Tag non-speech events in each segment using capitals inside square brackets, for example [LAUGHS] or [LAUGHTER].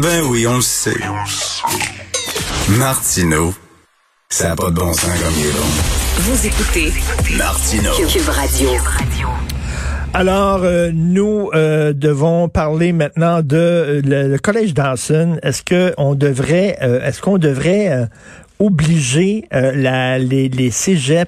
Ben oui, on le sait. Martineau, ça n'a pas de bon sens comme il est bon. Vous écoutez Martineau. Cube Radio. Alors, euh, nous euh, devons parler maintenant de euh, le, le collège Dawson. Est-ce que on devrait, euh, est-ce qu'on devrait euh, obliger euh, les, les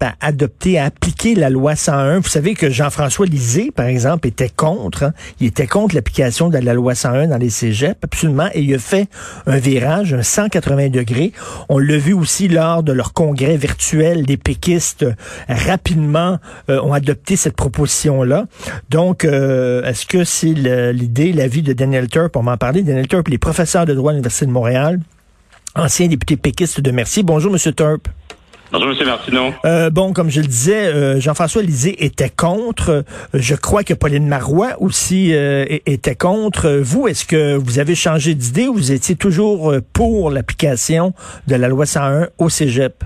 à adopter, à appliquer la loi 101. Vous savez que Jean-François Lisée, par exemple, était contre. hein. Il était contre l'application de la loi 101 dans les cégeps, absolument. Et il a fait un virage, un 180 degrés. On l'a vu aussi lors de leur congrès virtuel. Les péquistes, euh, rapidement, euh, ont adopté cette proposition-là. Donc, euh, est-ce que c'est l'idée, l'avis de Daniel Turp, on m'en parler, Daniel Turp, les professeurs de droit à l'Université de Montréal, ancien député péquiste de Mercier. Bonjour, Monsieur Turp. Bonjour, M. Martineau. Euh, bon, comme je le disais, euh, Jean-François Lisée était contre. Euh, Je crois que Pauline Marois aussi euh, était contre. Vous, est-ce que vous avez changé d'idée ou vous étiez toujours euh, pour l'application de la loi 101 au cégep?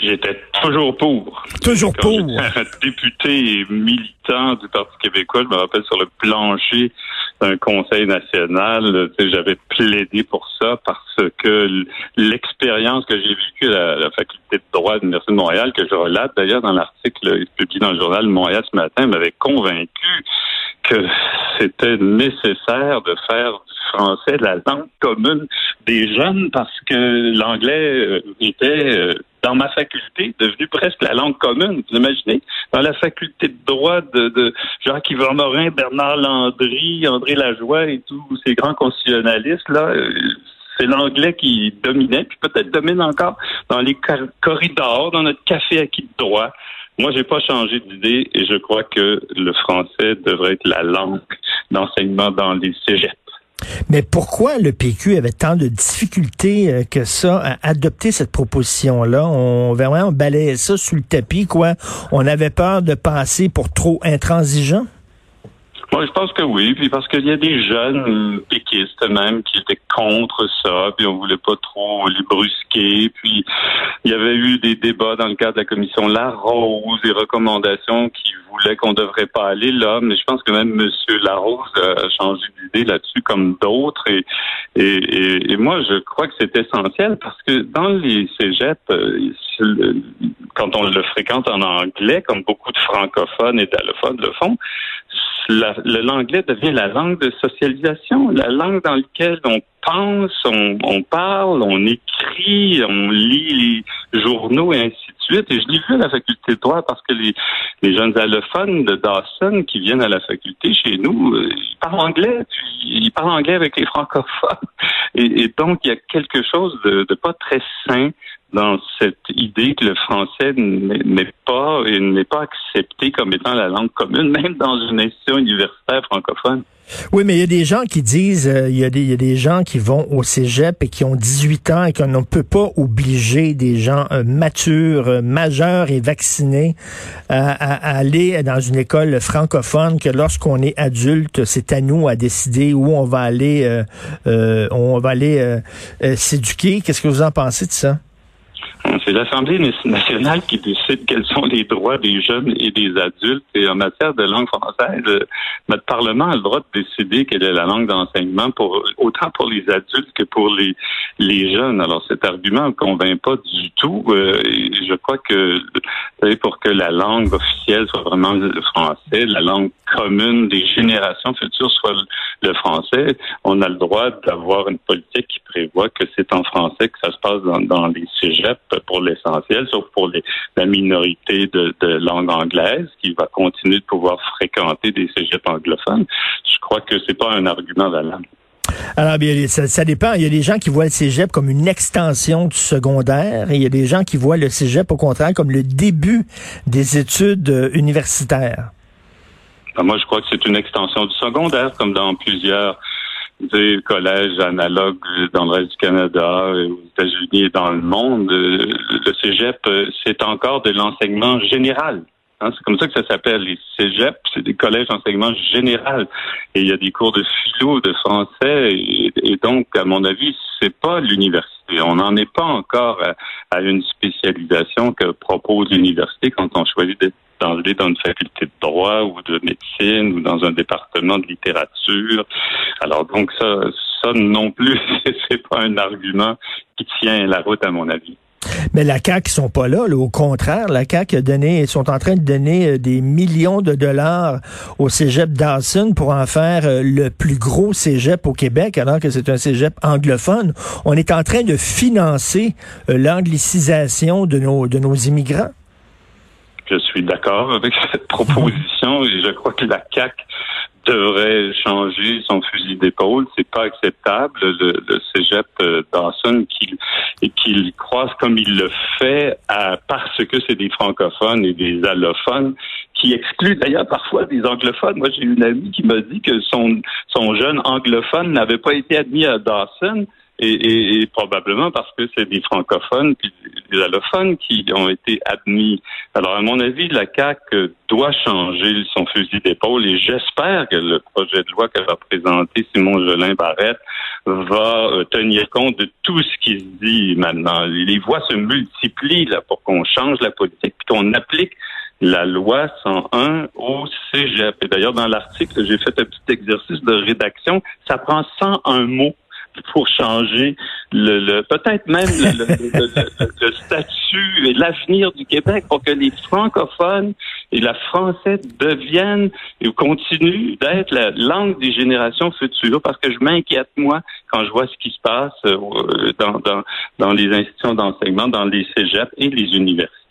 J'étais toujours pour. Toujours Quand pour. [LAUGHS] député et militant du Parti québécois, je me rappelle sur le plancher d'un conseil national, j'avais plaidé pour ça parce que l'expérience que j'ai vécue à la, faculté de droit de l'Université de Montréal, que je relate d'ailleurs dans l'article publié dans le journal Montréal ce matin, m'avait convaincu que c'était nécessaire de faire du français la langue commune des jeunes parce que l'anglais euh, était euh, dans ma faculté devenu presque la langue commune. Vous imaginez? Dans la faculté de droit de, de Jacques-Yvan Morin, Bernard Landry, André Lajoie et tous ces grands constitutionnalistes, là, euh, c'est l'anglais qui dominait, puis peut-être domine encore dans les cor- corridors, dans notre café acquis de droit. Moi, j'ai pas changé d'idée et je crois que le français devrait être la langue d'enseignement dans les cégeps. Mais pourquoi le PQ avait tant de difficultés euh, que ça à adopter cette proposition-là? On vraiment on balayait ça sous le tapis, quoi. On avait peur de passer pour trop intransigeant? Moi, je pense que oui, puis parce qu'il y a des jeunes euh, péquistes même qui étaient contre ça, puis on voulait pas trop les brusquer, puis il y avait eu des débats dans le cadre de la commission Larose, des recommandations qui voulaient qu'on devrait pas aller là, mais je pense que même Monsieur Larose a changé d'idée là-dessus comme d'autres, et, et, et, et moi, je crois que c'est essentiel parce que dans les cégeps, euh, quand on le fréquente en anglais, comme beaucoup de francophones et d'allophones le font, la- l'anglais devient la langue de socialisation, la langue dans laquelle on pense, on, on parle, on écrit, on lit les journaux et ainsi de suite. Et je l'ai vu à la faculté de droit parce que les, les jeunes allophones de Dawson qui viennent à la faculté chez nous, euh, ils parlent anglais, ils parlent anglais avec les francophones. [LAUGHS] Et, et donc, il y a quelque chose de, de pas très sain dans cette idée que le français n'est pas et n'est pas accepté comme étant la langue commune, [LAUGHS] même dans une institution universitaire francophone. Oui, mais il y a des gens qui disent, euh, il y, a des- gens qui vont au cégep et qui ont 18 ans et qu'on ne peut pas obliger des gens euh, matures, euh, majeurs et vaccinés à, à- aller dans une école francophone, que lorsqu'on est adulte, c'est à nous à décider où on va aller, on va aller s'éduquer. Qu'est-ce que vous en pensez de ça? C'est l'Assemblée nationale qui décide quels sont les droits des jeunes et des adultes. Et en matière de langue française, euh, notre Parlement a le droit de décider quelle est la langue d'enseignement pour autant pour les adultes que pour les les jeunes. Alors cet argument ne convainc pas du tout. Euh, je crois que pour que la langue officielle soit vraiment le français, la langue commune des générations futures soit le, français, on a le droit d'avoir une politique qui prévoit que c'est en français que ça se passe dans, dans les cégeps pour l'essentiel, sauf pour les, la minorité de, de langue anglaise qui va continuer de pouvoir fréquenter des cégeps anglophones. Je crois que c'est pas un argument valable. Alors, bien, ça, ça dépend. Il y a des gens qui voient le cégep comme une extension du secondaire et il y a des gens qui voient le cégep, au contraire, comme le début des études euh, universitaires. Ben, Moi, je crois que c'est une extension du secondaire, comme dans plusieurs des collèges analogues dans le reste du Canada, aux États-Unis et dans le monde. Euh, Le cégep, euh, c'est encore de l'enseignement général. Hein. C'est comme ça que ça s'appelle, les cégeps. C'est des collèges d'enseignement général. Et il y a des cours de philo, de français. Et, donc, à mon avis, c'est pas l'université. On n'en est pas encore à, une spécialisation que propose l'université quand on choisit d'être dans une faculté de droit ou de médecine ou dans un département de littérature. Alors donc ça, ça non plus, [LAUGHS] c'est pas un argument qui tient la route à mon avis. Mais la CAQ, ils sont pas là, Au contraire, la CAQ a donné, sont en train de donner euh, des millions de dollars au cégep Dawson pour en faire euh, le plus gros cégep au Québec, alors que c'est un cégep anglophone. On est en train de financer euh, l'anglicisation de nos, de nos immigrants. Je suis d'accord avec cette proposition et je crois que la CAQ devrait changer son fusil d'épaule. C'est pas acceptable. Le, le cégep euh, Dawson qu'il qu'il croise comme il le fait à, parce que c'est des francophones et des allophones qui excluent d'ailleurs parfois des anglophones. Moi, j'ai une amie qui m'a dit que son son jeune anglophone n'avait pas été admis à Dawson et, probablement parce que c'est des francophones allophones qui ont été admis. Alors, à mon avis, la CAC doit changer son fusil d'épaule et j'espère que le projet de loi qu'elle va présenter, Simon Jolin Barrette, va euh, tenir compte de tout ce qui se dit maintenant. Les voix se multiplient là pour qu'on change la politique puis qu'on applique la loi 101 au cégep. Et d'ailleurs, dans l'article, j'ai fait un petit exercice de rédaction. Ça prend 101 mots pour changer le, peut-être même le, statut et l'avenir du Québec pour que les francophones et la français deviennent et continuent d'être la langue des générations futures parce que je m'inquiète moi quand je vois ce qui se passe euh, dans, dans, dans les institutions d'enseignement, dans les cégeps et les universités.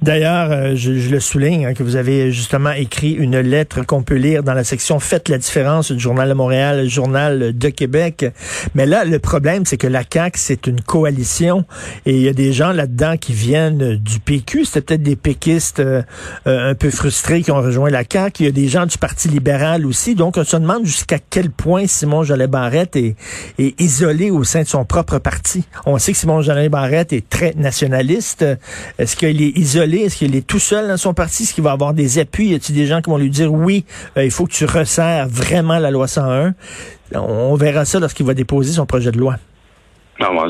D'ailleurs, euh, je, le souligne hein, que vous avez justement écrit une lettre qu'on peut lire dans la section Faites la différence du Journal de Montréal, Journal de Québec. Mais là, le problème, c'est que la CAQ, c'est une coalition et il y a des gens là-dedans qui viennent du PQ. C'était peut-être des péquistes euh, euh, un peu frustrés qui ont rejoint la CAQ. Il y a des gens du Parti libéral aussi. Donc, on se demande jusqu'à quel point Simon Jolet Barrette est, est, isolé au sein de son propre parti. On sait que Simon Jolet Barrette est très nationaliste. Est-ce qu'il isolé? Est-ce qu'il est tout seul dans son parti? Est-ce qu'il va avoir des appuis? Y a-t-il des gens qui vont lui dire oui, euh, il faut que tu resserres vraiment la loi 101? On verra ça lorsqu'il va déposer son projet de loi.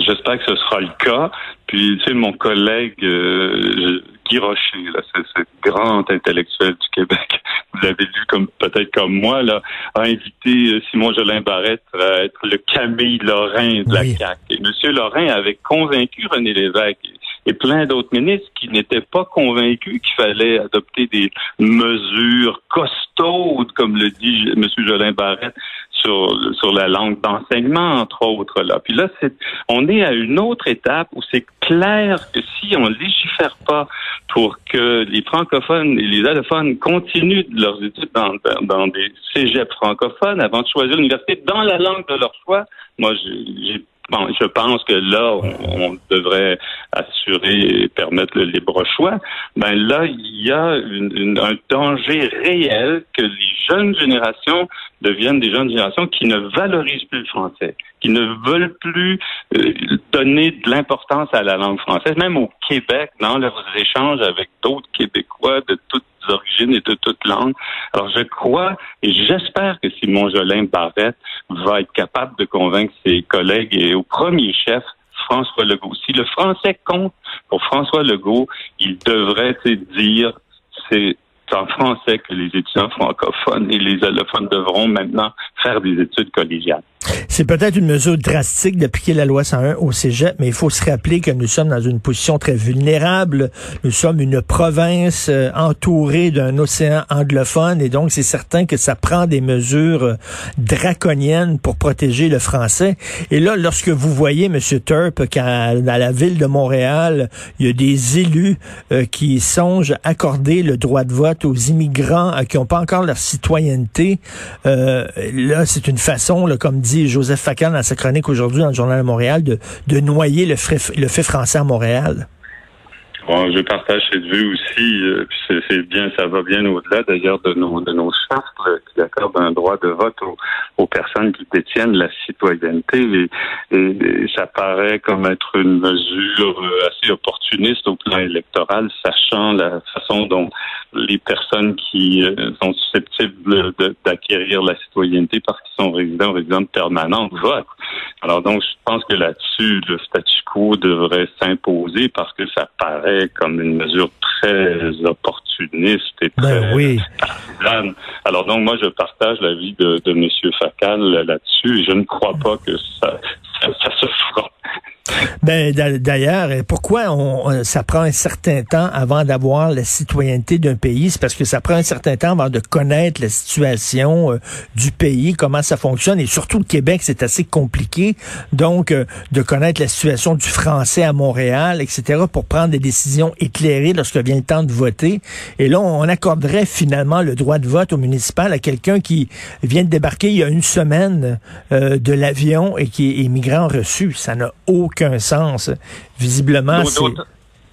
J'espère que ce sera le cas. Puis, tu sais, mon collègue euh, Guy Rocher, là, ce, grand intellectuel du Québec, [LAUGHS] vous l'avez lu comme peut-être comme moi, là, a invité euh, Simon Jolin Barrette à être le Camille Lorrain de la CAQ. Et M. Lorrain avait convaincu René Lévesque et plein d'autres ministres qui n'étaient pas convaincus qu'il fallait adopter des mesures costaudes, comme le dit M. Jolin Barrette, sur, sur la langue d'enseignement, entre autres. Là. Puis là, c'est, on est à une autre étape où c'est clair que si on légifère pas pour que les francophones et les allophones continuent leurs études dans, dans des cégeps francophones avant de choisir l'université dans la langue de leur choix, moi, j'ai Bon, je pense que là, on, devrait assurer et permettre le libre choix. Ben là, il y a un danger réel que les jeunes générations deviennent des jeunes générations qui ne valorisent plus le français, qui ne veulent plus euh, donner de l'importance à la langue française, même au Québec, dans leurs échanges avec d'autres Québécois de toutes origines et de toutes langues. Alors je crois et j'espère que Simon Jolin Barrette va être capable de convaincre ses collègues et au premier chef François Legault. Si le français compte pour François Legault, il devrait dire c'est en français que les étudiants francophones et les allophones devront maintenant faire des études collégiales. C'est peut-être une mesure drastique d'appliquer la loi 101 au cégep, mais il faut se rappeler que nous sommes dans une position très vulnérable. Nous sommes une province euh, entourée d'un océan anglophone et donc c'est certain que ça prend des mesures euh, draconiennes pour protéger le français. Et là, lorsque vous voyez, M. Turp, qu'à la ville de Montréal, il y a des élus euh, qui songent accorder le droit de vote aux immigrants qui n'ont pas encore leur citoyenneté, là, c'est une façon, là, comme dit Joseph Facal dans sa chronique aujourd'hui dans le Journal de Montréal de, noyer le fait, le fait français à Montréal. Bon, je partage cette vue aussi. euh, c'est bien, ça va bien au-delà d'ailleurs de nos de nos chartes qui accordent un droit de vote aux, aux personnes qui détiennent la citoyenneté. Et, et- et ça paraît comme être une mesure euh, assez opportuniste au plan électoral, sachant la façon dont les personnes qui euh, sont susceptibles d'acquérir la citoyenneté parce qu'ils sont résidents ou résidentes permanentes votent. Alors donc, je pense que là-dessus, le statu quo devrait s'imposer parce que ça paraît comme une mesure très opportuniste et très Ben oui. partisane. Alors donc, moi, je partage l'avis de, de M. Facal là-dessus et je ne crois pas que ça, ça, ça se fera. Ben, d'a- d'ailleurs, euh, pourquoi on, euh, ça prend un certain temps avant d'avoir la citoyenneté d'un pays? C'est parce que ça prend un certain temps avant de connaître la situation euh, du pays, comment ça fonctionne. Et surtout, le Québec, c'est assez compliqué. Donc, de connaître la situation du français à Montréal, etc., pour prendre des décisions éclairées lorsque vient le temps de voter. Et là, on accorderait finalement le droit de vote au municipal à quelqu'un qui vient de débarquer il y a une semaine de l'avion et qui est immigrant reçu. Ça n'a aucun sens. Visiblement, D'autant- c'est... d'autant-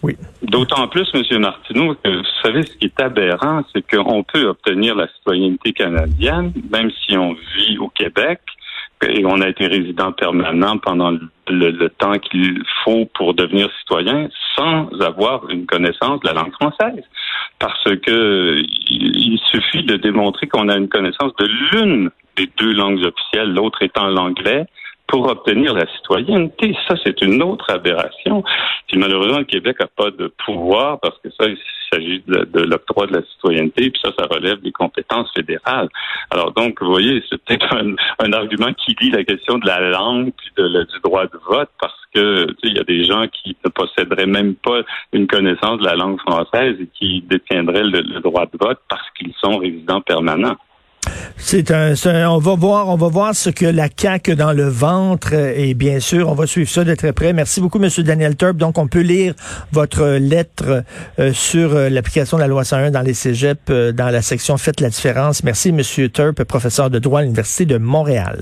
Oui. D'autant plus, M. Martineau, que vous savez, ce qui est aberrant, c'est qu'on peut obtenir la citoyenneté canadienne, même si on vit au Québec et on a été résident permanent pendant le, le- le temps qu'il faut pour devenir citoyen, sans avoir une connaissance de la langue française. Parce que il, il suffit de démontrer qu'on a une connaissance de l'une des deux langues officielles, l'autre étant l'anglais, pour obtenir la citoyenneté. Ça, c'est une autre aberration. Puis malheureusement, le Québec n'a pas de pouvoir parce que ça, il s'agit de, l'octroi de la citoyenneté, puis ça, ça relève des compétences fédérales. Alors donc, vous voyez, c'est peut-être [LAUGHS] un, argument qui lie la question de la langue puis de, du droit de vote parce que il y a des gens qui ne posséderaient même pas une connaissance de la langue française et qui détiendraient le droit de vote parce qu'ils sont résidents permanents. C'est un, on va voir, on va voir ce que la CAQ dans le ventre euh, et bien sûr, on va suivre ça de très près. Merci beaucoup, Monsieur Daniel Turp. Donc, on peut lire votre lettre euh, sur euh, l'application de la loi 101 dans les cégeps, dans la section Faites la différence. Merci, Monsieur Turp, professeur de droit à l'Université de Montréal.